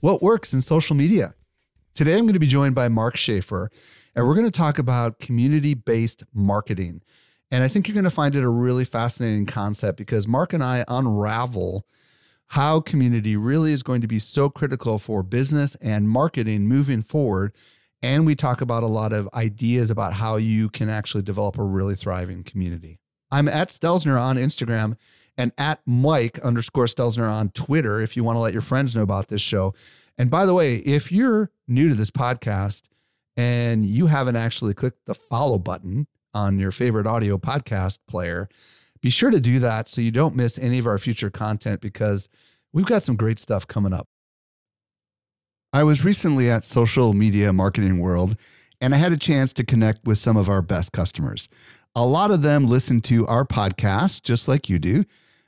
what works in social media. Today, I'm going to be joined by Mark Schaefer, and we're going to talk about community based marketing. And I think you're going to find it a really fascinating concept because Mark and I unravel how community really is going to be so critical for business and marketing moving forward. And we talk about a lot of ideas about how you can actually develop a really thriving community. I'm at Stelzner on Instagram and at Mike underscore Stelzner on Twitter if you want to let your friends know about this show. And by the way, if you're new to this podcast and you haven't actually clicked the follow button on your favorite audio podcast player, be sure to do that so you don't miss any of our future content because we've got some great stuff coming up. I was recently at Social Media Marketing World and I had a chance to connect with some of our best customers. A lot of them listen to our podcast just like you do.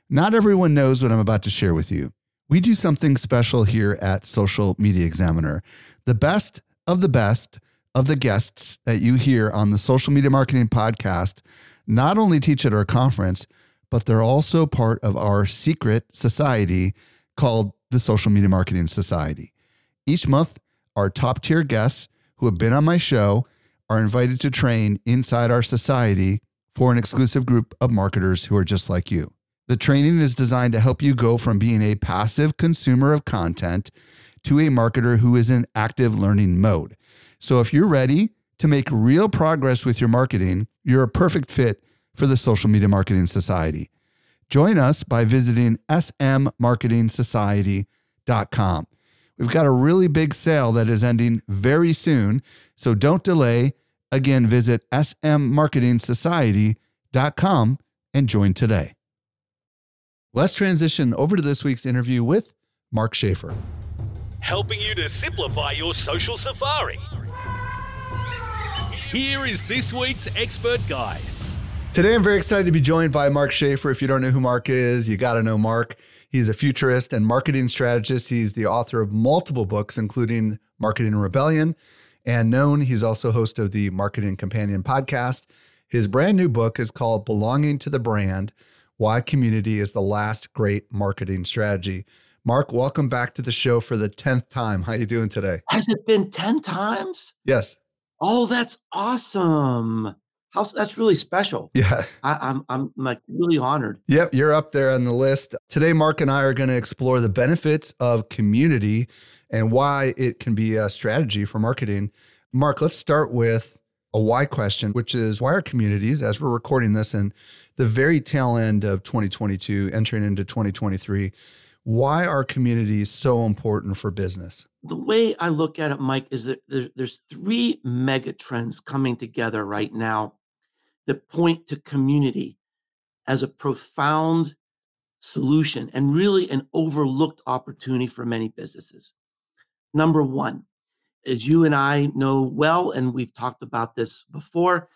Not everyone knows what I'm about to share with you. We do something special here at Social Media Examiner. The best of the best of the guests that you hear on the Social Media Marketing Podcast not only teach at our conference, but they're also part of our secret society called the Social Media Marketing Society. Each month, our top tier guests who have been on my show are invited to train inside our society for an exclusive group of marketers who are just like you. The training is designed to help you go from being a passive consumer of content to a marketer who is in active learning mode. So if you're ready to make real progress with your marketing, you're a perfect fit for the Social Media Marketing Society. Join us by visiting smmarketingsociety.com. We've got a really big sale that is ending very soon, so don't delay. Again, visit smmarketingsociety.com and join today. Let's transition over to this week's interview with Mark Schaefer. Helping you to simplify your social safari. Here is this week's expert guide. Today, I'm very excited to be joined by Mark Schaefer. If you don't know who Mark is, you got to know Mark. He's a futurist and marketing strategist. He's the author of multiple books, including Marketing Rebellion and Known. He's also host of the Marketing Companion podcast. His brand new book is called Belonging to the Brand Why Community is the Last Great Marketing Strategy. Mark, welcome back to the show for the 10th time. How are you doing today? Has it been 10 times? Yes. Oh, that's awesome. How, that's really special. Yeah. I, I'm, I'm like really honored. Yep, you're up there on the list. Today, Mark and I are going to explore the benefits of community and why it can be a strategy for marketing. Mark, let's start with a why question, which is why are communities, as we're recording this in the very tail end of 2022, entering into 2023, why are communities so important for business? The way I look at it, Mike, is that there's three mega trends coming together right now that point to community as a profound solution and really an overlooked opportunity for many businesses. Number one, as you and I know well, and we've talked about this before,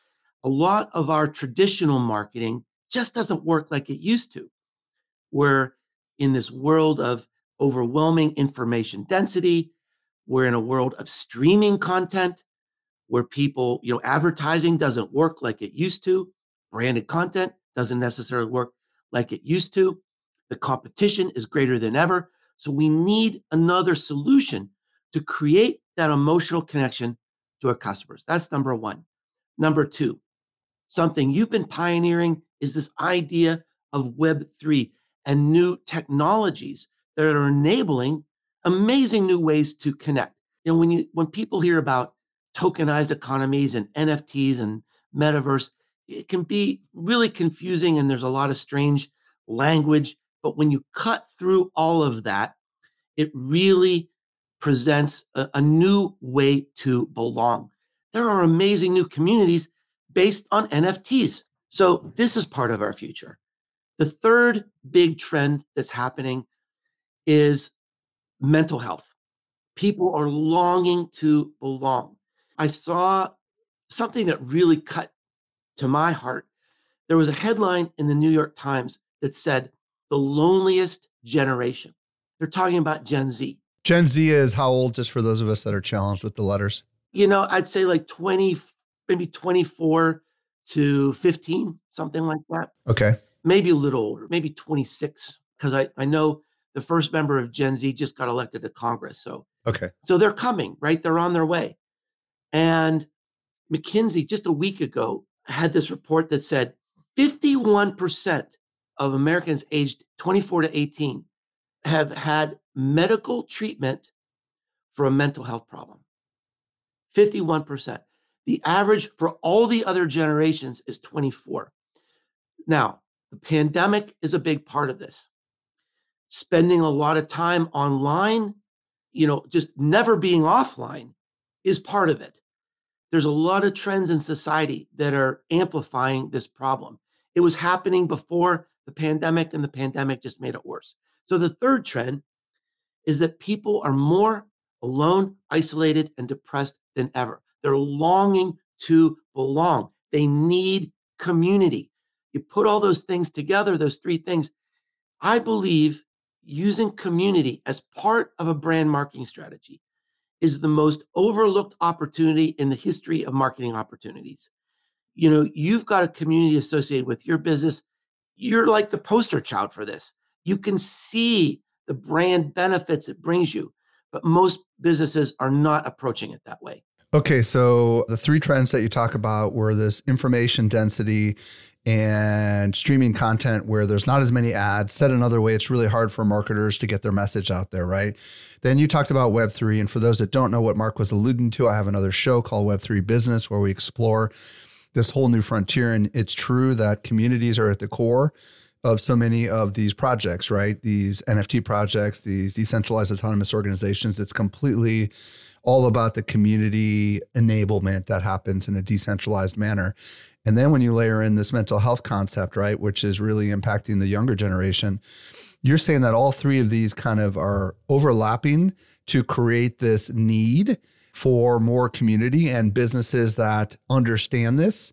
a lot of our traditional marketing just doesn't work like it used to. We're in this world of overwhelming information density. We're in a world of streaming content where people, you know, advertising doesn't work like it used to. Branded content doesn't necessarily work like it used to. The competition is greater than ever. So we need another solution to create that emotional connection to our customers. That's number one. Number two, something you've been pioneering is this idea of Web3 and new technologies that are enabling amazing new ways to connect. You know, when you when people hear about tokenized economies and NFTs and metaverse, it can be really confusing and there's a lot of strange language. But when you cut through all of that, it really presents a, a new way to belong. There are amazing new communities based on NFTs. So, this is part of our future. The third big trend that's happening is mental health. People are longing to belong. I saw something that really cut to my heart. There was a headline in the New York Times that said, the loneliest generation. They're talking about Gen Z. Gen Z is how old, just for those of us that are challenged with the letters? You know, I'd say like 20, maybe 24 to 15, something like that. Okay. Maybe a little older, maybe 26, because I, I know the first member of Gen Z just got elected to Congress. So, okay. So they're coming, right? They're on their way. And McKinsey just a week ago had this report that said 51% of Americans aged 24 to 18 have had medical treatment for a mental health problem. 51%. The average for all the other generations is 24. Now, the pandemic is a big part of this. Spending a lot of time online, you know, just never being offline is part of it. There's a lot of trends in society that are amplifying this problem. It was happening before the pandemic, and the pandemic just made it worse. So, the third trend is that people are more alone, isolated, and depressed than ever. They're longing to belong. They need community. You put all those things together, those three things. I believe using community as part of a brand marketing strategy is the most overlooked opportunity in the history of marketing opportunities. You know, you've got a community associated with your business. You're like the poster child for this. You can see the brand benefits it brings you, but most businesses are not approaching it that way. Okay, so the three trends that you talk about were this information density and streaming content where there's not as many ads. Said another way, it's really hard for marketers to get their message out there, right? Then you talked about Web3. And for those that don't know what Mark was alluding to, I have another show called Web3 Business where we explore this whole new frontier. And it's true that communities are at the core of so many of these projects, right? These NFT projects, these decentralized autonomous organizations. It's completely all about the community enablement that happens in a decentralized manner. And then when you layer in this mental health concept, right, which is really impacting the younger generation, you're saying that all three of these kind of are overlapping to create this need for more community and businesses that understand this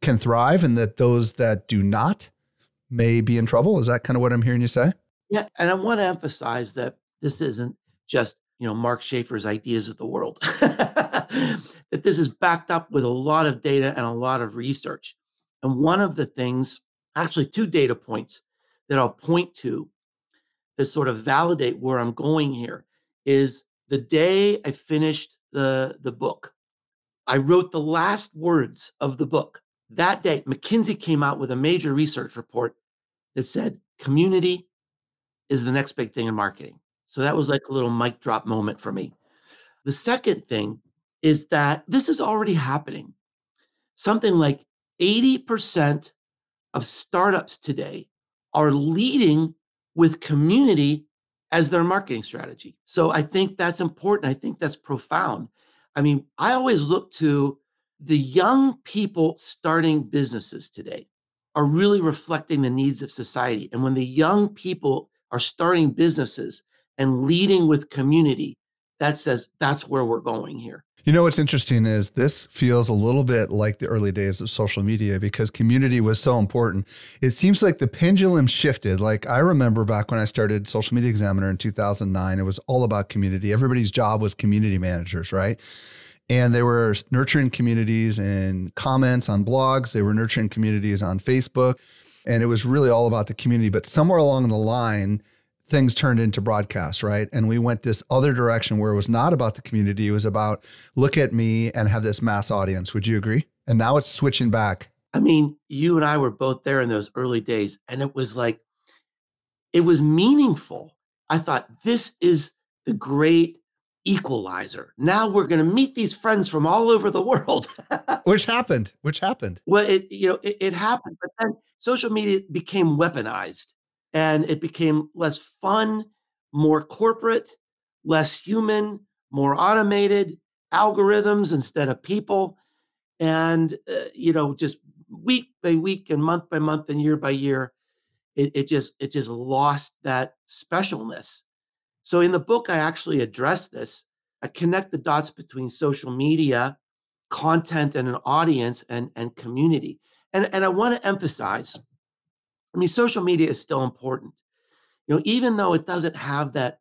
can thrive and that those that do not may be in trouble. Is that kind of what I'm hearing you say? Yeah. And I want to emphasize that this isn't just you know Mark Schaefer's ideas of the world. that this is backed up with a lot of data and a lot of research. And one of the things, actually two data points that I'll point to that sort of validate where I'm going here is the day I finished the the book. I wrote the last words of the book. That day, McKinsey came out with a major research report that said community is the next big thing in marketing. So that was like a little mic drop moment for me. The second thing is that this is already happening. Something like 80% of startups today are leading with community as their marketing strategy. So I think that's important. I think that's profound. I mean, I always look to the young people starting businesses today are really reflecting the needs of society. And when the young people are starting businesses and leading with community, that says that's where we're going here. You know what's interesting is this feels a little bit like the early days of social media because community was so important. It seems like the pendulum shifted. Like I remember back when I started Social Media Examiner in 2009, it was all about community. Everybody's job was community managers, right? And they were nurturing communities and comments on blogs, they were nurturing communities on Facebook, and it was really all about the community. But somewhere along the line, things turned into broadcast, right? And we went this other direction where it was not about the community. It was about look at me and have this mass audience. Would you agree? And now it's switching back. I mean, you and I were both there in those early days, and it was like, it was meaningful. I thought, this is the great equalizer. Now we're going to meet these friends from all over the world. Which happened? Which happened? Well, it you know it, it happened, but then social media became weaponized, and it became less fun, more corporate, less human, more automated, algorithms instead of people, and uh, you know just week by week and month by month and year by year, it, it just it just lost that specialness. So in the book, I actually address this. I connect the dots between social media, content, and an audience and, and community. And, and I want to emphasize, I mean, social media is still important. You know, even though it doesn't have that,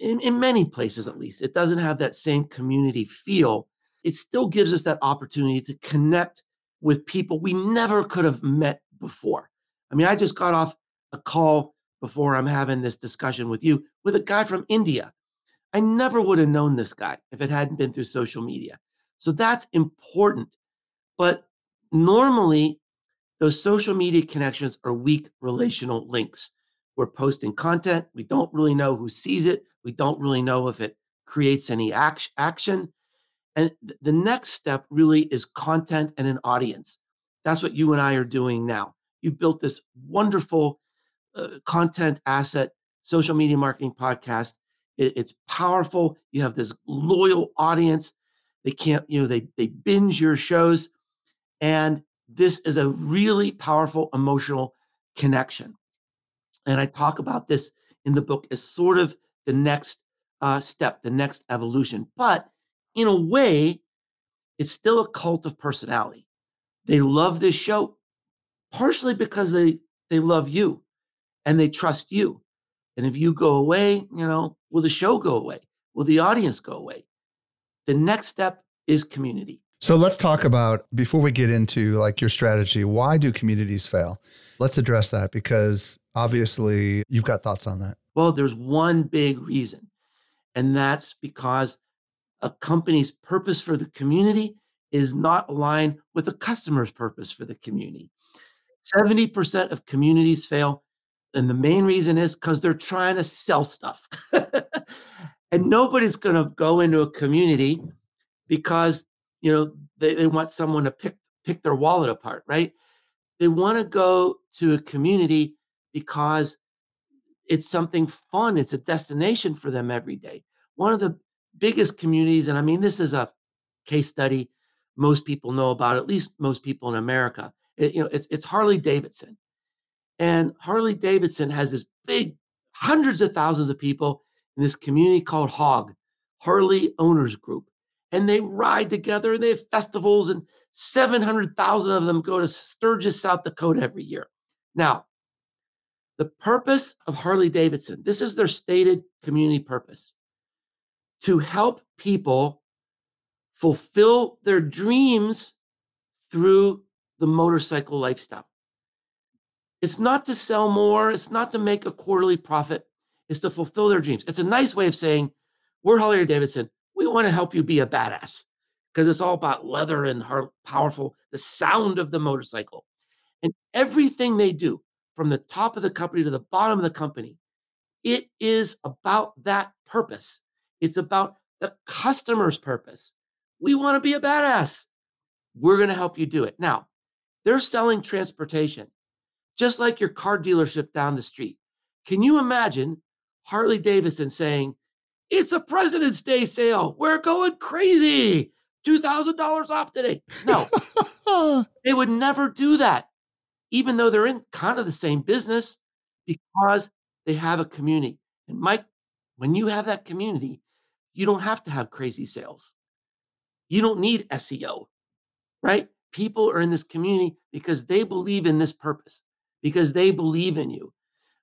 in, in many places at least, it doesn't have that same community feel, it still gives us that opportunity to connect with people we never could have met before. I mean, I just got off a call before I'm having this discussion with you with a guy from India. I never would have known this guy if it hadn't been through social media. So that's important. But normally, those social media connections are weak relational links. We're posting content. We don't really know who sees it. We don't really know if it creates any action. And the next step really is content and an audience. That's what you and I are doing now. You've built this wonderful uh, content asset, social media marketing podcast. It, it's powerful. You have this loyal audience. They can't, you know, they they binge your shows, and this is a really powerful emotional connection. And I talk about this in the book as sort of the next uh, step, the next evolution. But in a way, it's still a cult of personality. They love this show partially because they they love you and they trust you. And if you go away, you know, will the show go away? Will the audience go away? The next step is community. So let's talk about before we get into like your strategy, why do communities fail? Let's address that because obviously you've got thoughts on that. Well, there's one big reason, and that's because a company's purpose for the community is not aligned with the customer's purpose for the community. 70% of communities fail and the main reason is because they're trying to sell stuff. and nobody's going to go into a community because, you know, they, they want someone to pick, pick their wallet apart, right? They want to go to a community because it's something fun. It's a destination for them every day. One of the biggest communities, and I mean, this is a case study most people know about, at least most people in America. It, you know, it's, it's Harley Davidson. And Harley Davidson has this big, hundreds of thousands of people in this community called HOG, Harley Owners Group. And they ride together and they have festivals, and 700,000 of them go to Sturgis, South Dakota every year. Now, the purpose of Harley Davidson, this is their stated community purpose to help people fulfill their dreams through the motorcycle lifestyle. It's not to sell more, it's not to make a quarterly profit, it's to fulfill their dreams. It's a nice way of saying, we're Harley Davidson. We want to help you be a badass because it's all about leather and powerful, the sound of the motorcycle. And everything they do, from the top of the company to the bottom of the company, it is about that purpose. It's about the customer's purpose. We want to be a badass. We're going to help you do it. Now, they're selling transportation just like your car dealership down the street. Can you imagine Harley Davidson saying, It's a President's Day sale. We're going crazy. $2,000 off today. No, they would never do that, even though they're in kind of the same business because they have a community. And Mike, when you have that community, you don't have to have crazy sales. You don't need SEO, right? People are in this community because they believe in this purpose because they believe in you.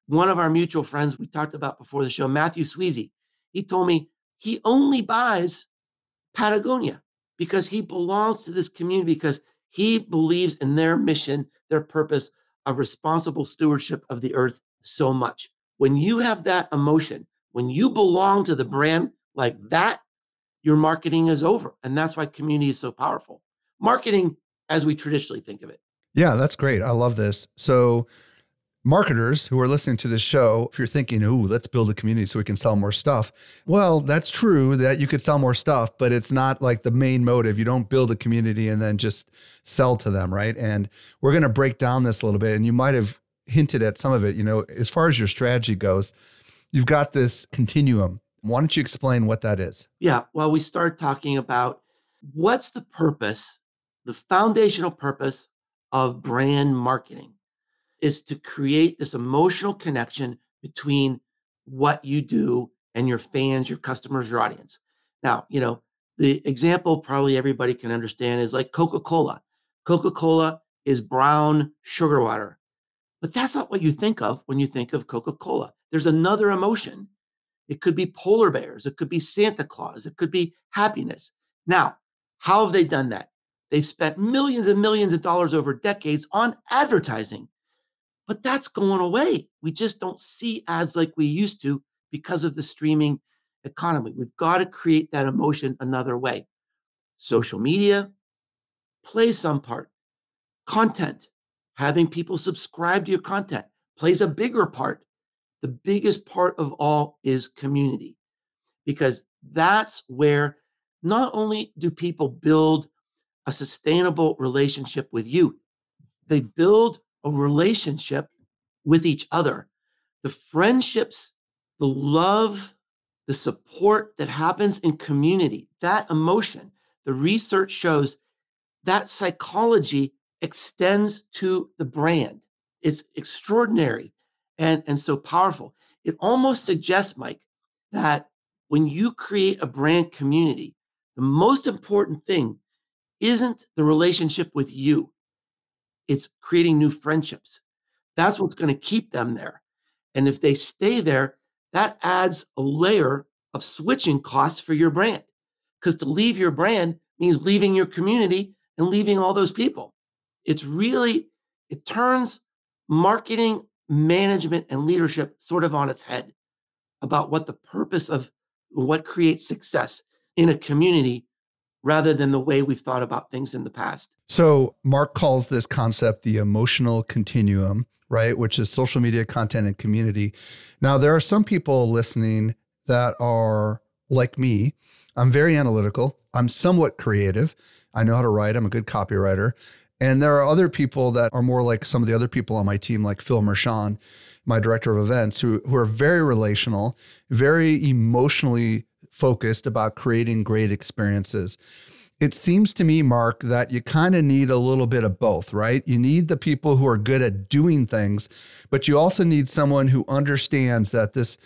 One of our mutual friends we talked about before the show, Matthew Sweezey, he told me he only buys Patagonia because he belongs to this community because he believes in their mission, their purpose of responsible stewardship of the earth so much. When you have that emotion, when you belong to the brand like that, your marketing is over. And that's why community is so powerful. Marketing, as we traditionally think of it, yeah, that's great. I love this. So, marketers who are listening to this show, if you're thinking, ooh, let's build a community so we can sell more stuff, well, that's true that you could sell more stuff, but it's not like the main motive. You don't build a community and then just sell to them, right? And we're going to break down this a little bit. And you might have hinted at some of it. You know, as far as your strategy goes, you've got this continuum. Why don't you explain what that is? Yeah. Well, we start talking about what's the purpose, the foundational purpose of brand marketing is to create this emotional connection between what you do and your fans, your customers, your audience. Now, you know, the example probably everybody can understand is like Coca Cola. Coca Cola is brown sugar water, but that's not what you think of when you think of Coca Cola. There's another emotion. It could be polar bears, it could be Santa Claus, it could be happiness. Now, how have they done that? They've spent millions and millions of dollars over decades on advertising but that's going away. We just don't see ads like we used to because of the streaming economy. We've got to create that emotion another way. Social media plays some part. Content, having people subscribe to your content plays a bigger part. The biggest part of all is community because that's where not only do people build a sustainable relationship with you, they build a relationship with each other. The friendships, the love, the support that happens in community, that emotion, the research shows that psychology extends to the brand. It's extraordinary and, and so powerful. It almost suggests, Mike, that when you create a brand community, the most important thing isn't the relationship with you, it's creating new friendships. That's mm-hmm. what's going to keep them there. And if they stay there, that adds a layer of switching costs for your brand. Because to leave your brand means leaving your community and leaving all those people. It's really, it turns marketing, management, and leadership sort of on its head about what the purpose of what creates success in a community rather than the way we've thought about things in the past. So, Mark calls this concept the emotional continuum, right? Which is social media content and community. Now, there are some people listening that are like me. I'm very analytical, I'm somewhat creative. I know how to write, I'm a good copywriter. And there are other people that are more like some of the other people on my team, like Phil Mershon, my director of events, who, who are very relational, very emotionally focused about creating great experiences. It seems to me, Mark, that you kind of need a little bit of both, right? You need the people who are good at doing things, but you also need someone who understands that this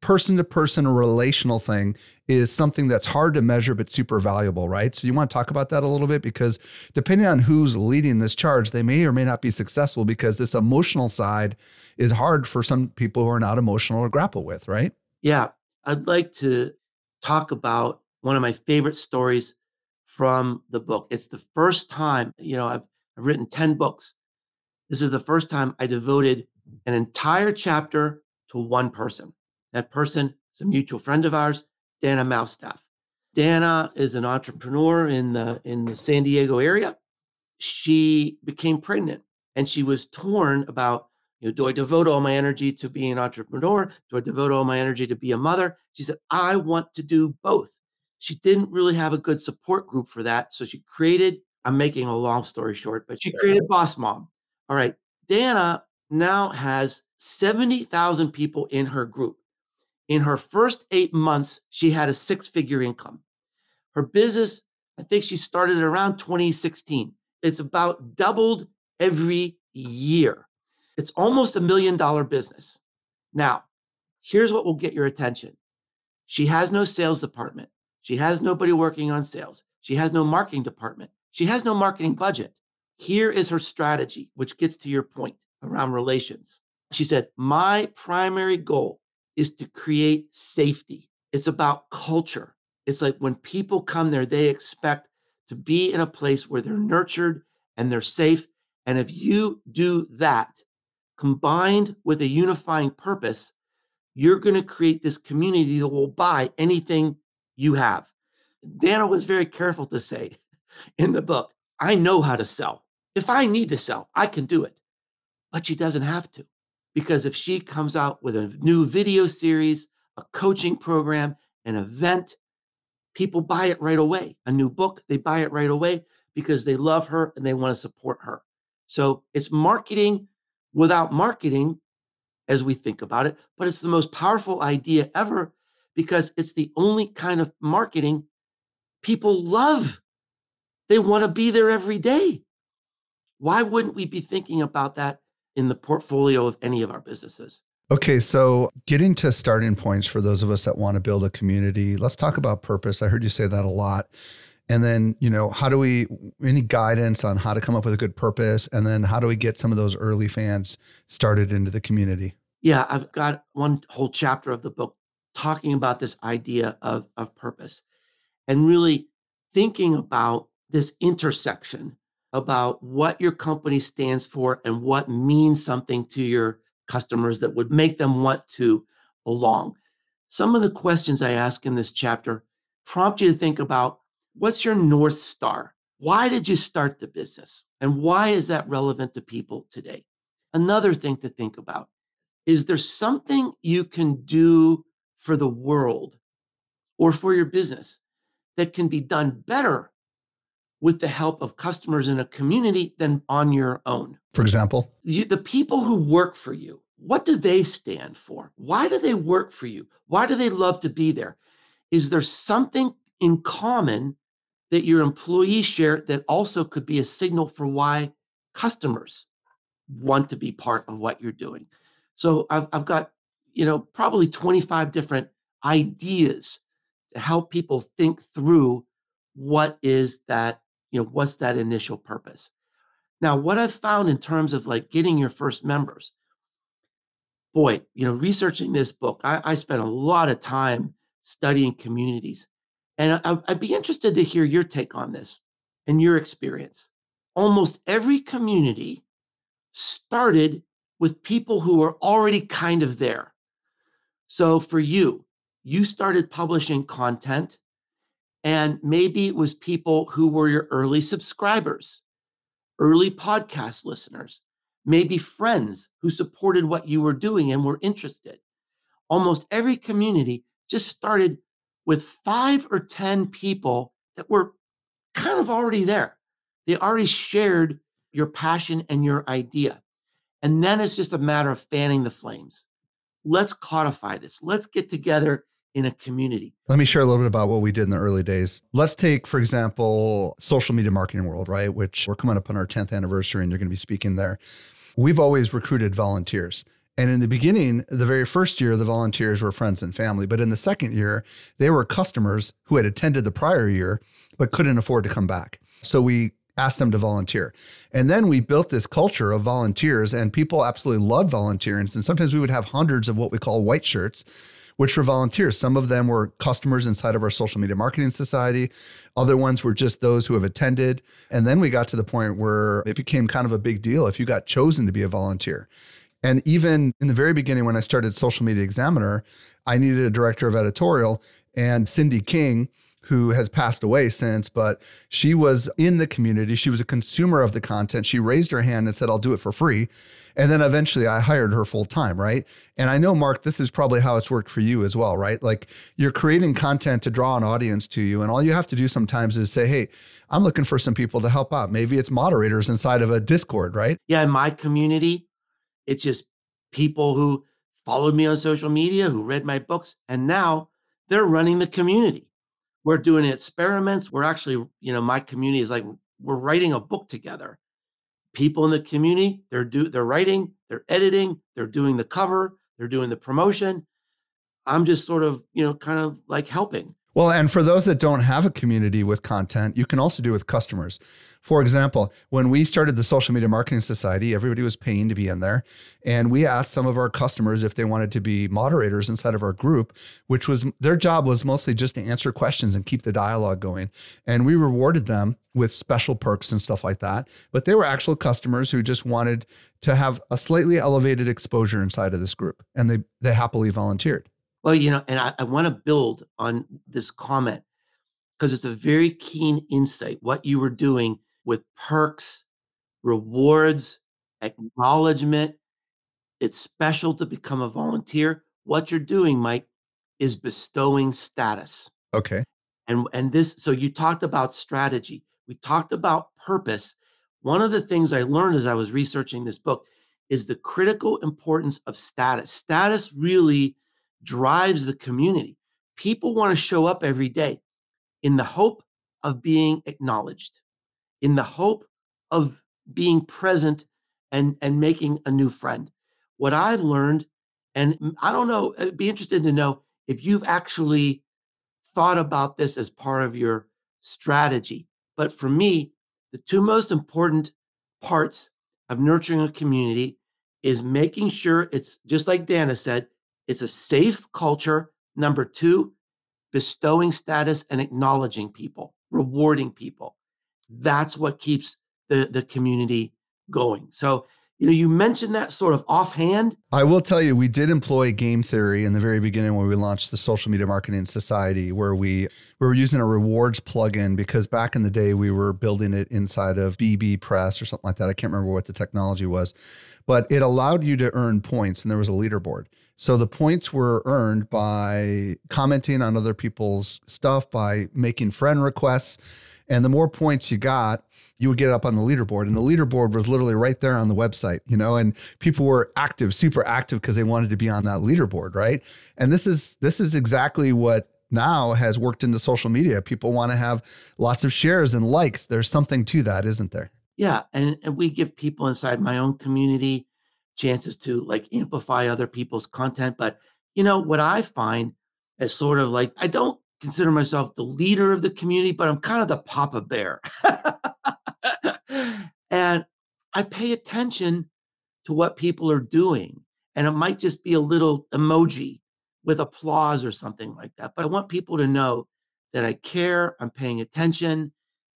person to person relational thing is something that's hard to measure but super valuable, right? So you want to talk about that a little bit because depending on who's leading this charge, they may or may not be successful because this emotional side is hard for some people who are not emotional to grapple with, right? Yeah. I'd like to talk about one of my favorite stories from the book. It's the first time, you know, I've, I've written 10 books. This is the first time I devoted an entire chapter to one person. That person is a mutual friend of ours, Dana Malstaff. Dana is an entrepreneur in the in the San Diego area. She became pregnant and she was torn about you know, do I devote all my energy to being an entrepreneur? Do I devote all my energy to be a mother? She said, I want to do both. She didn't really have a good support group for that. So she created, I'm making a long story short, but she created Boss Mom. All right. Dana now has 70,000 people in her group. In her first eight months, she had a six figure income. Her business, I think she started around 2016. It's about doubled every year. It's almost a million dollar business. Now, here's what will get your attention. She has no sales department. She has nobody working on sales. She has no marketing department. She has no marketing budget. Here is her strategy, which gets to your point around relations. She said, My primary goal is to create safety. It's about culture. It's like when people come there, they expect to be in a place where they're nurtured and they're safe. And if you do that, combined with a unifying purpose, you're going to create this community that will buy anything you have. Dana was very careful to say in the book, I know how to sell. If I need to sell, I can do it. But she doesn't have to because if she comes out with a new video series, a coaching program, an event, people buy it right away. A new book, they buy it right away because they love her and they want to support her. So it's marketing without marketing as we think about it, but it's the most powerful idea ever because it's the only kind of marketing people love. They want to be there every day. Why wouldn't we be thinking about that in the portfolio of any of our businesses? Okay, so getting to starting points for those of us that want to build a community, let's talk about purpose. I heard you say that a lot. And then, you know, how do we, any guidance on how to come up with a good purpose? And then how do we get some of those early fans started into the community? Yeah, I've got one whole chapter of the book talking about this idea of, of purpose and really thinking about this intersection about what your company stands for and what means something to your customers that would make them want to belong. Some of the questions I ask in this chapter prompt you to think about what's your North Star? Why did you start the business? And why is that relevant to people today? Another thing to think about is there something you can do for the world or for your business that can be done better with the help of customers in a community than on your own? For example, you, the people who work for you, what do they stand for? Why do they work for you? Why do they love to be there? Is there something in common that your employees share that also could be a signal for why customers want to be part of what you're doing? So I've, I've got, you know, probably 25 different ideas to help people think through what is that, you know, what's that initial purpose. Now, what I've found in terms of like getting your first members, boy, you know, researching this book, I, I spent a lot of time studying communities. And I'd be interested to hear your take on this and your experience. Almost every community started with people who were already kind of there. So for you, you started publishing content, and maybe it was people who were your early subscribers, early podcast listeners, maybe friends who supported what you were doing and were interested. Almost every community just started with five or 10 people that were kind of already there. They already shared your passion and your idea. And then it's just a matter of fanning the flames. Let's codify this. Let's get together in a community. Let me share a little bit about what we did in the early days. Let's take, for example, social media marketing world, right? Which we're coming up on our 10th anniversary and you're going to be speaking there. We've always recruited volunteers. And in the beginning, the very first year, the volunteers were friends and family. But in the second year, they were customers who had attended the prior year, but couldn't afford to come back. So we asked them to volunteer. And then we built this culture of volunteers, and people absolutely loved volunteering. And sometimes we would have hundreds of what we call white shirts which were volunteers. Some of them were customers inside of our social media marketing society. Other ones were just those who have attended. And then we got to the point where it became kind of a big deal if you got chosen to be a volunteer. And even in the very beginning, when I started Social Media Examiner, I needed a director of editorial. And Cindy King, who has passed away since, but she was in the community. She was a consumer of the content. She raised her hand and said, I'll do it for free. And then eventually I hired her full time, right? And I know, Mark, this is probably how it's worked for you as well, right? Like you're creating content to draw an audience to you. And all you have to do sometimes is say, hey, I'm looking for some people to help out. Maybe it's moderators inside of a Discord, right? Yeah, in my community, it's just people who followed me on social media, who read my books, and now they're running the community. We're doing experiments. We're actually, you know, my community is like we're writing a book together. People in the community, they're do they're writing, they're editing, they're doing the cover, they're doing the promotion. I'm just sort of, you know, kind of like helping. Well, and for those that don't have a community with content, you can also do with customers. For example, when we started the Social Media Marketing Society, everybody was paying to be in there. And we asked some of our customers if they wanted to be moderators inside of our group, which was their job was mostly just to answer questions and keep the dialogue going. And we rewarded them with special perks and stuff like that. But they were actual customers who just wanted to have a slightly elevated exposure inside of this group. And they, they happily volunteered. Well, you know, and I, I want to build on this comment because it's a very keen insight what you were doing with perks, rewards, acknowledgement. It's special to become a volunteer. What you're doing, Mike, is bestowing status. Okay. And and this so you talked about strategy. We talked about purpose. One of the things I learned as I was researching this book is the critical importance of status. Status really drives the community. People want to show up every day in the hope of being acknowledged, in the hope of being present and, and making a new friend. What I've learned, and I don't know, I'd be interested to know if you've actually thought about this as part of your strategy. But for me, the two most important parts of nurturing a community is making sure it's just like Dana said, it's a safe culture. Number two, bestowing status and acknowledging people, rewarding people. That's what keeps the, the community going. So you know, you mentioned that sort of offhand. I will tell you, we did employ game theory in the very beginning when we launched the Social Media Marketing Society, where we, we were using a rewards plugin because back in the day we were building it inside of bbPress or something like that. I can't remember what the technology was, but it allowed you to earn points and there was a leaderboard. So the points were earned by commenting on other people's stuff, by making friend requests. And the more points you got, you would get up on the leaderboard. And the leaderboard was literally right there on the website, you know, and people were active, super active because they wanted to be on that leaderboard, right? And this is this is exactly what now has worked into social media. People want to have lots of shares and likes. There's something to that, isn't there? Yeah. And, and we give people inside my own community chances to like amplify other people's content. But you know what I find as sort of like I don't consider myself the leader of the community, but I'm kind of the Papa Bear. and I pay attention to what people are doing. And it might just be a little emoji with applause or something like that. But I want people to know that I care, I'm paying attention,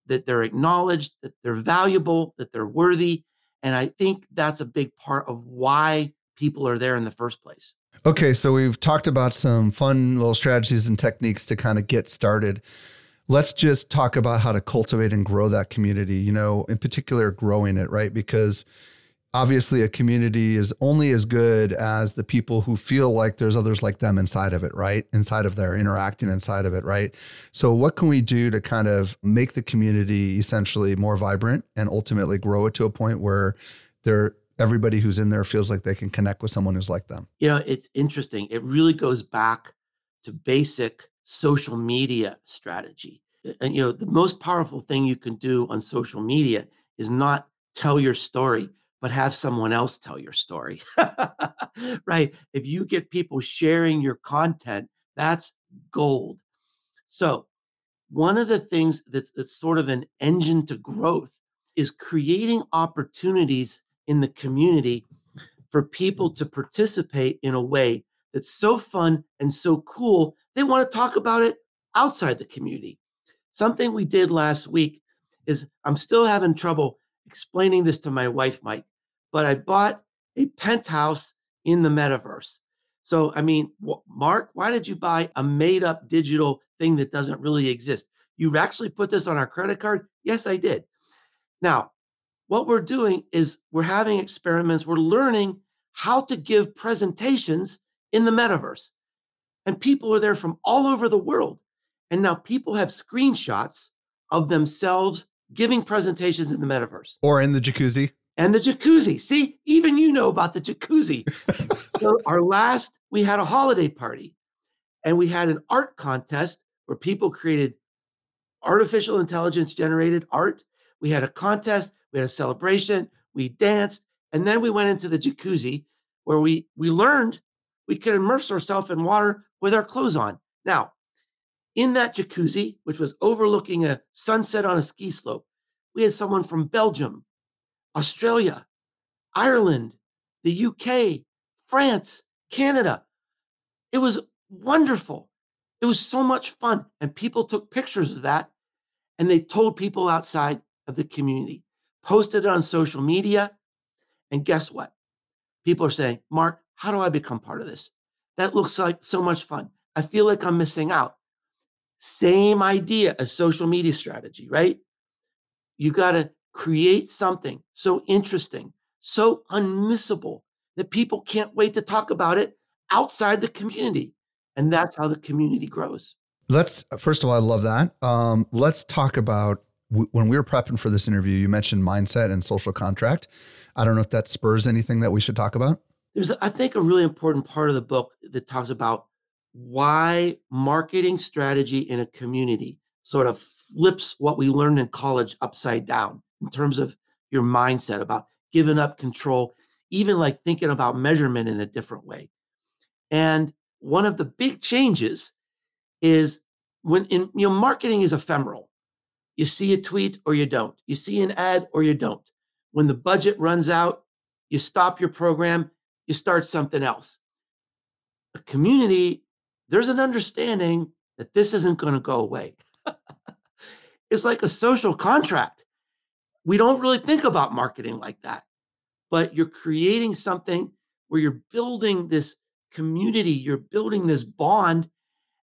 that they're acknowledged, that they're valuable, that they're worthy. And I think that's a big part of why people are there in the first place. Okay, so we've talked about some fun little strategies and techniques to kind of get started. Let's just talk about how to cultivate and grow that community, you know, in particular, growing it, right? Because obviously a community is only as good as the people who feel like there's others like them inside of it, right? Inside of there, interacting inside of it, right? So, what can we do to kind of make the community essentially more vibrant and ultimately grow it to a point where they're everybody who's in there feels like they can connect with someone who's like them. You know, it's interesting. It really goes back to basic social media strategy. And, you know, the most powerful thing you can do on social media is not tell your story, but have someone else tell your story. right? If you get people sharing your content, that's gold. So, one of the things that's, that's sort of an engine to growth is creating opportunities in the community for people to participate in a way that's so fun and so cool, they want to talk about it outside the community. Something we did last week is I'm still having trouble explaining this to my wife, Mike, but I bought a penthouse in the metaverse. So, I mean, Mark, why did you buy a made up digital thing that doesn't really exist? You actually put this on our credit card? Yes, I did. Now, what we're doing is we're having experiments, we're learning how to give presentations in the metaverse. And people are there from all over the world. And now people have screenshots of themselves giving presentations in the metaverse or in the jacuzzi. And the jacuzzi. See, even you know about the jacuzzi. so our last, we had a holiday party and we had an art contest where people created artificial intelligence generated art. We had a contest we had a celebration, we danced, and then we went into the jacuzzi where we we learned we could immerse ourselves in water with our clothes on. Now, in that jacuzzi, which was overlooking a sunset on a ski slope, we had someone from Belgium, Australia, Ireland, the UK, France, Canada. It was wonderful. It was so much fun. And people took pictures of that and they told people outside of the community posted it on social media. And guess what? People are saying, Mark, how do I become part of this? That looks like so much fun. I feel like I'm missing out. Same idea as social media strategy, right? You got to create something so interesting, so unmissable that people can't wait to talk about it outside the community. And that's how the community grows. Let's, first of all, I love that. Um, let's talk about when we were prepping for this interview, you mentioned mindset and social contract. I don't know if that spurs anything that we should talk about. There's, I think, a really important part of the book that talks about why marketing strategy in a community sort of flips what we learned in college upside down in terms of your mindset about giving up control, even like thinking about measurement in a different way. And one of the big changes is when in you know marketing is ephemeral. You see a tweet or you don't. You see an ad or you don't. When the budget runs out, you stop your program, you start something else. A community, there's an understanding that this isn't going to go away. it's like a social contract. We don't really think about marketing like that, but you're creating something where you're building this community, you're building this bond,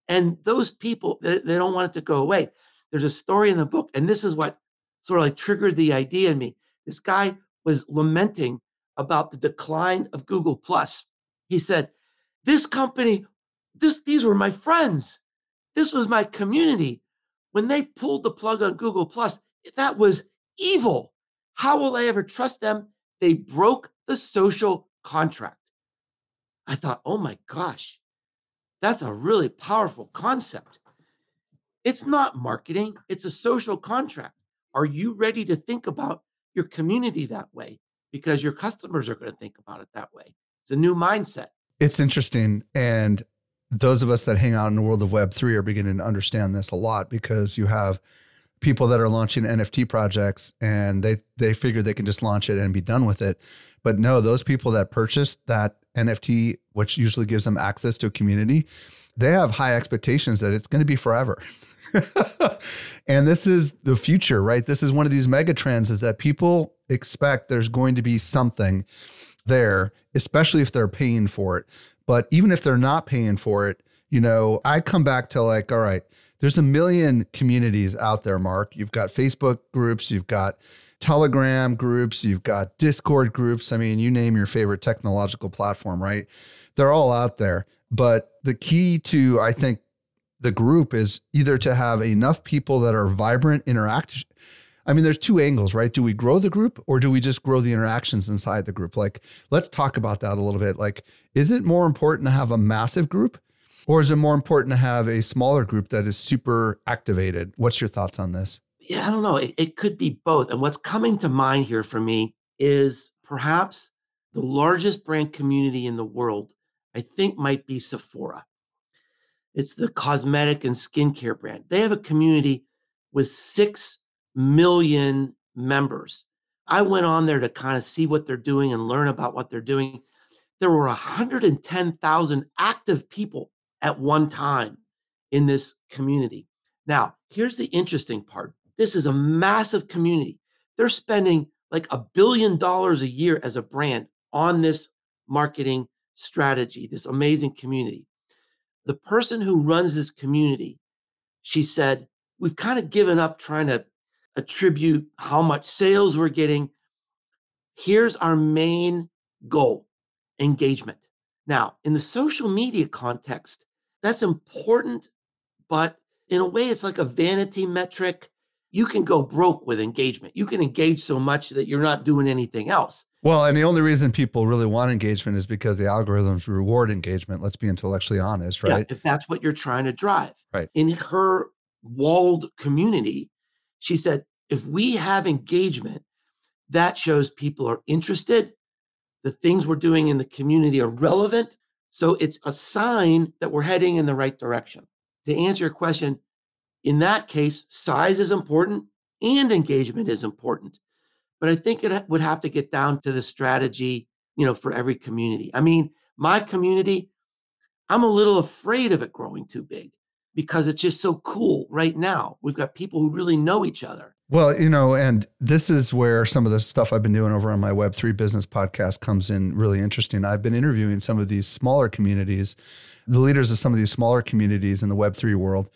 and those people, they, they don't want it to go away. There's a story in the book, and this is what sort of like triggered the idea in me. This guy was lamenting about the decline of Google Plus. He said, This company, this, these were my friends. This was my community. When they pulled the plug on Google Plus, that was evil. How will I ever trust them? They broke the social contract. I thought, oh my gosh, that's a really powerful concept. It's not marketing, it's a social contract. Are you ready to think about your community that way? Because your customers are going to think about it that way. It's a new mindset. It's interesting. And those of us that hang out in the world of Web3 are beginning to understand this a lot because you have people that are launching NFT projects and they they figure they can just launch it and be done with it. But no, those people that purchased that NFT, which usually gives them access to a community, they have high expectations that it's going to be forever. and this is the future, right? This is one of these mega trends is that people expect there's going to be something there, especially if they're paying for it. But even if they're not paying for it, you know, I come back to like, all right, there's a million communities out there, Mark. You've got Facebook groups, you've got Telegram groups, you've got Discord groups. I mean, you name your favorite technological platform, right? They're all out there. But the key to, I think, the group is either to have enough people that are vibrant, interact. I mean, there's two angles, right? Do we grow the group or do we just grow the interactions inside the group? Like, let's talk about that a little bit. Like, is it more important to have a massive group or is it more important to have a smaller group that is super activated? What's your thoughts on this? Yeah, I don't know. It, it could be both. And what's coming to mind here for me is perhaps the largest brand community in the world, I think might be Sephora. It's the cosmetic and skincare brand. They have a community with 6 million members. I went on there to kind of see what they're doing and learn about what they're doing. There were 110,000 active people at one time in this community. Now, here's the interesting part this is a massive community. They're spending like a billion dollars a year as a brand on this marketing strategy, this amazing community the person who runs this community, she said, we've kind of given up trying to attribute how much sales we're getting. Here's our main goal engagement. Now, in the social media context, that's important, but in a way, it's like a vanity metric. You can go broke with engagement. You can engage so much that you're not doing anything else. Well, and the only reason people really want engagement is because the algorithms reward engagement. Let's be intellectually honest, right? Yeah, if that's what you're trying to drive. Right. In her walled community, she said, if we have engagement, that shows people are interested. The things we're doing in the community are relevant. So it's a sign that we're heading in the right direction. To answer your question, in that case, size is important and engagement is important. But I think it would have to get down to the strategy, you know, for every community. I mean, my community, I'm a little afraid of it growing too big because it's just so cool right now. We've got people who really know each other. Well, you know, and this is where some of the stuff I've been doing over on my Web3 business podcast comes in really interesting. I've been interviewing some of these smaller communities, the leaders of some of these smaller communities in the Web3 world,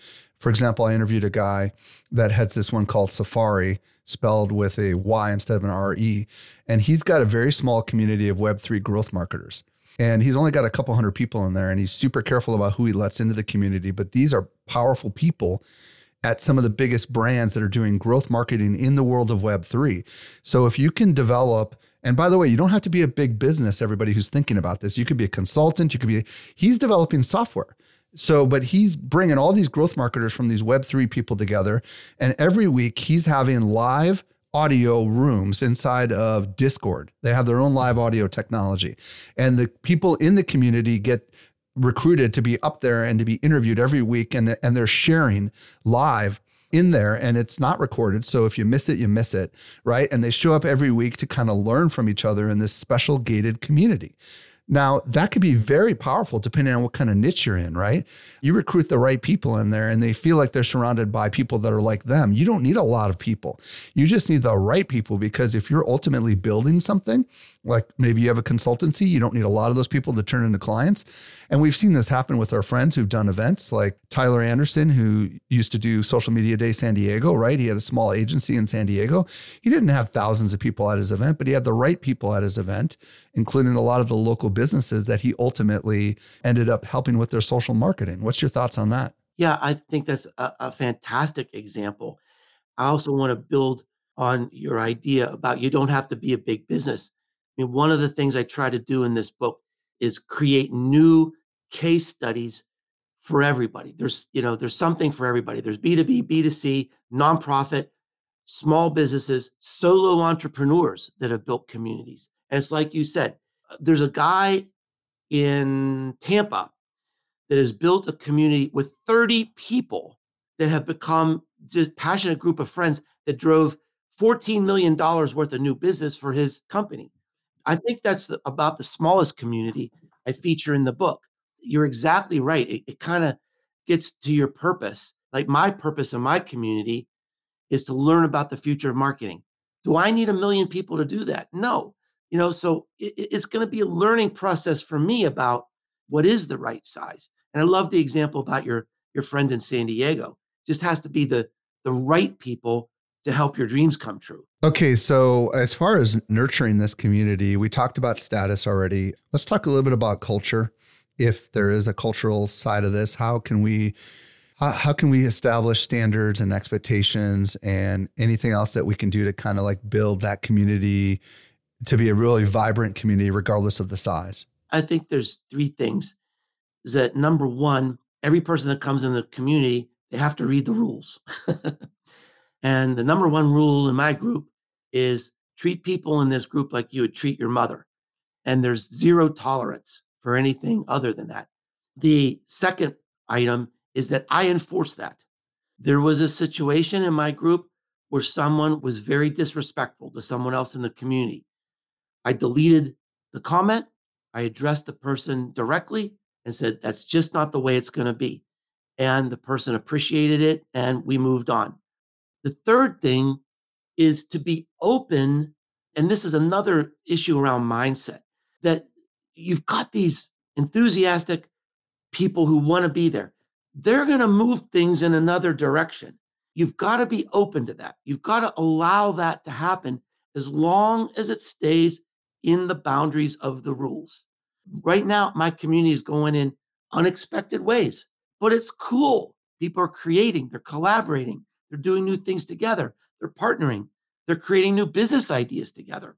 For example, I interviewed a guy that heads this one called Safary, spelled with a Y instead of an R-E. And he's got a very small community of Web3 growth marketers. And he's only got a couple hundred people in there, and he's super careful about who he lets into the community. But these are powerful people at some of the biggest brands that are doing growth marketing in the world of Web3. So if you can develop, and by the way, you don't have to be a big business, everybody who's thinking about this. You could be a consultant, you could be, he's developing software. So, but he's bringing all these growth marketers from these Web3 people together. And every week he's having live audio rooms inside of Discord. They have their own live audio technology. And the people in the community get recruited to be up there and to be interviewed every week and and they're sharing live in there and it's not recorded so if you miss it you miss it right and they show up every week to kind of learn from each other in this special gated community now, that could be very powerful depending on what kind of niche you're in, right? You recruit the right people in there and they feel like they're surrounded by people that are like them. You don't need a lot of people. You just need the right people because if you're ultimately building something, like maybe you have a consultancy, you don't need a lot of those people to turn into clients. And we've seen this happen with our friends who've done events like Tyler Anderson, who used to do Social Media Day San Diego, right? He had a small agency in San Diego. He didn't have thousands of people at his event, but he had the right people at his event, including a lot of the local businesses that he ultimately ended up helping with their social marketing. What's your thoughts on that? Yeah, I think that's a, a fantastic example. I also want to build on your idea about you don't have to be a big business. I mean, one of the things I try to do in this book is create new case studies for everybody. There's, you know, there's something for everybody. There's B2B, B2C, nonprofit, small businesses, solo entrepreneurs that have built communities. And it's like you said, uh, there's a guy in Tampa that has built a community with 30 people that have become just passionate group of friends that drove $14 million worth of new business for his company. I think that's about the smallest community I feature in the book. You're exactly right. It, it kind of gets to your purpose. Like my purpose in my community is to learn about the future of marketing. Do I need a million people to do that? No. You know, so it, it's going to be a learning process for me about what is the right size. And I love the example about your your friend in San Diego. Just has to be the the right people to help your dreams come true. Okay, so as far as nurturing this community, we talked about status already. Let's talk a little bit about culture. If there is a cultural side of this, how can we how, how can we establish standards and expectations and anything else that we can do to kind of like build that community to be a really vibrant community regardless of the size? I think there's three things. Is that number one, every person that comes in the community, they have to read the rules. And the number one rule in my group is treat people in this group like you would treat your mother. And there's zero tolerance for anything other than that. The second item is that I enforce that. There was a situation in my group where someone was very disrespectful to someone else in the community. I deleted the comment. I addressed the person directly and said, that's just not the way it's going to be. And the person appreciated it and we moved on. The third thing is to be open. And this is another issue around mindset that you've got these enthusiastic people who want to be there. They're going to move things in another direction. You've got to be open to that. You've got to allow that to happen as long as it stays in the boundaries of the rules. Right now, my community is going in unexpected ways, but it's cool. People are creating, they're collaborating, they're doing new things together. They're partnering. They're creating new business ideas together.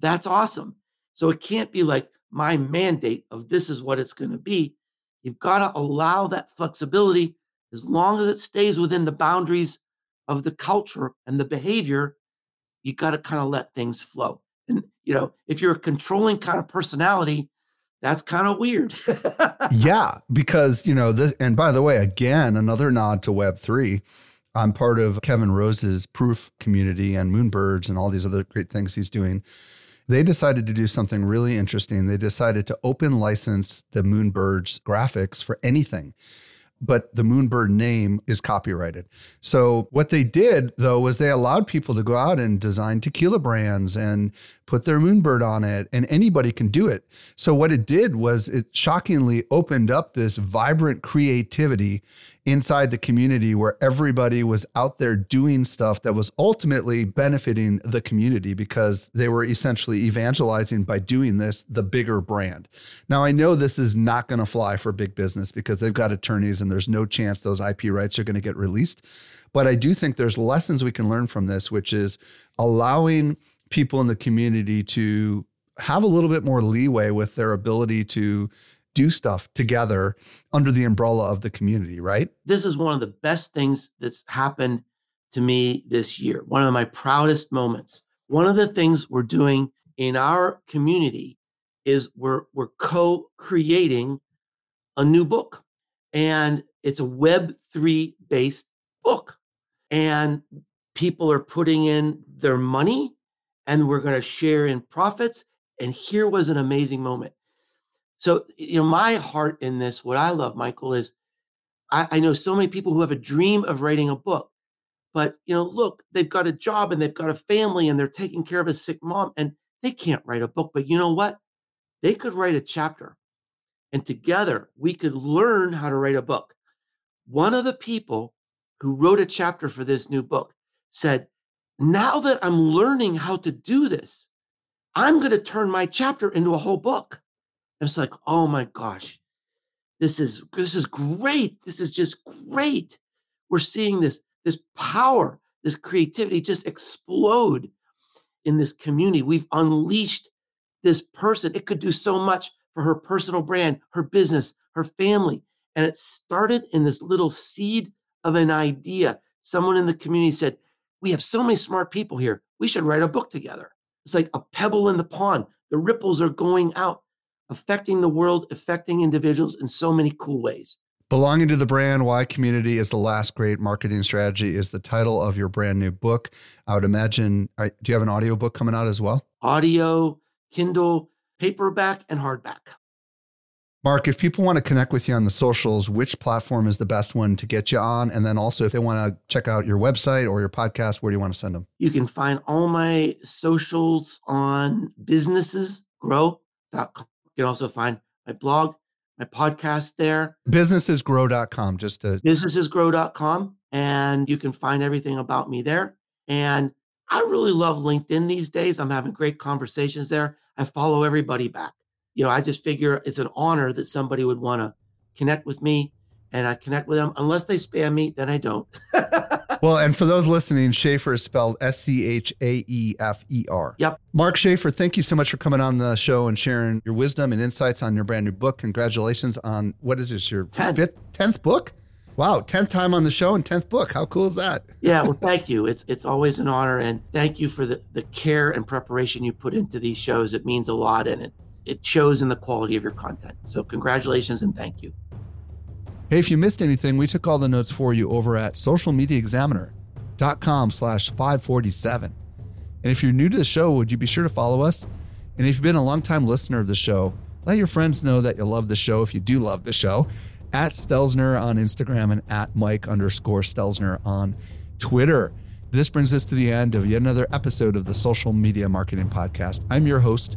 That's awesome. So it can't be like my mandate of this is what it's going to be. You've got to allow that flexibility as long as it stays within the boundaries of the culture and the behavior. you've got to kind of let things flow. And, you know, if you're a controlling kind of personality, that's kind of weird. yeah, because, you know, this, and by the way, again, another nod to Web3 I'm part of Kevin Rose's proof community and Moonbirds and all these other great things he's doing. They decided to do something really interesting. They decided to open license the Moonbirds graphics for anything but the Moonbird name is copyrighted. So what they did though was they allowed people to go out and design tequila brands and put their Moonbird on it and anybody can do it. So what it did was it shockingly opened up this vibrant creativity inside the community where everybody was out there doing stuff that was ultimately benefiting the community because they were essentially evangelizing by doing this the bigger brand. Now, I know this is not going to fly for big business because they've got attorneys and there's no chance those IP rights are going to get released. But I do think there's lessons we can learn from this, which is allowing people in the community to have a little bit more leeway with their ability to do stuff together under the umbrella of the community, right? This is one of the best things that's happened to me this year. One of my proudest moments. One of the things we're doing in our community is we're we're co-creating a new book. And it's a web3 based book. And people are putting in their money and we're going to share in profits. And here was an amazing moment. So, you know, my heart in this, what I love, Michael, is I, I know so many people who have a dream of writing a book, but you know, look, they've got a job and they've got a family and they're taking care of a sick mom and they can't write a book. But you know what? They could write a chapter and together we could learn how to write a book. One of the people who wrote a chapter for this new book said, Now that I'm learning how to do this, I'm going to turn my chapter into a whole book. And It's like, oh my gosh, this is this is great. This is just great. We're seeing this this power, this creativity just explode in this community. We've unleashed this person. It could do so much for her personal brand, her business, her family. And it started in this little seed of an idea. Someone in the community said, We have so many smart people here. We should write a book together. It's like a pebble in the pond. The ripples are going out affecting the world, affecting individuals in so many cool ways. Belonging to the brand, why community is the last great marketing strategy is the title of your brand new book. I would imagine, do you have an audio book coming out as well? Audio, Kindle, paperback, and hardback. Mark, if people want to connect with you on the socials, which platform is the best one to get you on? And then also, if they want to check out your website or your podcast, where do you want to send them? You can find all my socials on businessesgrow.com you can also find my blog, my podcast there. Businessesgrow.com, just to businessesgrow.com. And you can find everything about me there. And I really love LinkedIn these days. I'm having great conversations there. I follow everybody back. You know, I just figure it's an honor that somebody would want to connect with me and I connect with them. Unless they spam me, then I don't. well, and for those listening, Schaefer is spelled S C H A E F E R. Yep. Mark Schaefer, thank you so much for coming on the show and sharing your wisdom and insights on your brand new book. Congratulations on what is this, your Ten. fifth, tenth book? Wow, tenth time on the show and tenth book. How cool is that? yeah, well, thank you. It's it's always an honor, and thank you for the the care and preparation you put into these shows. It means a lot, and it it shows in the quality of your content. So, congratulations and thank you. Hey, if you missed anything, we took all the notes for you over at socialmediaexaminer.com slash 547. And if you're new to the show, would you be sure to follow us? And if you've been a longtime listener of the show, let your friends know that you love the show if you do love the show. At Stelzner on Instagram and at Mike underscore Stelzner on Twitter. This brings us to the end of yet another episode of the Social Media Marketing Podcast. I'm your host,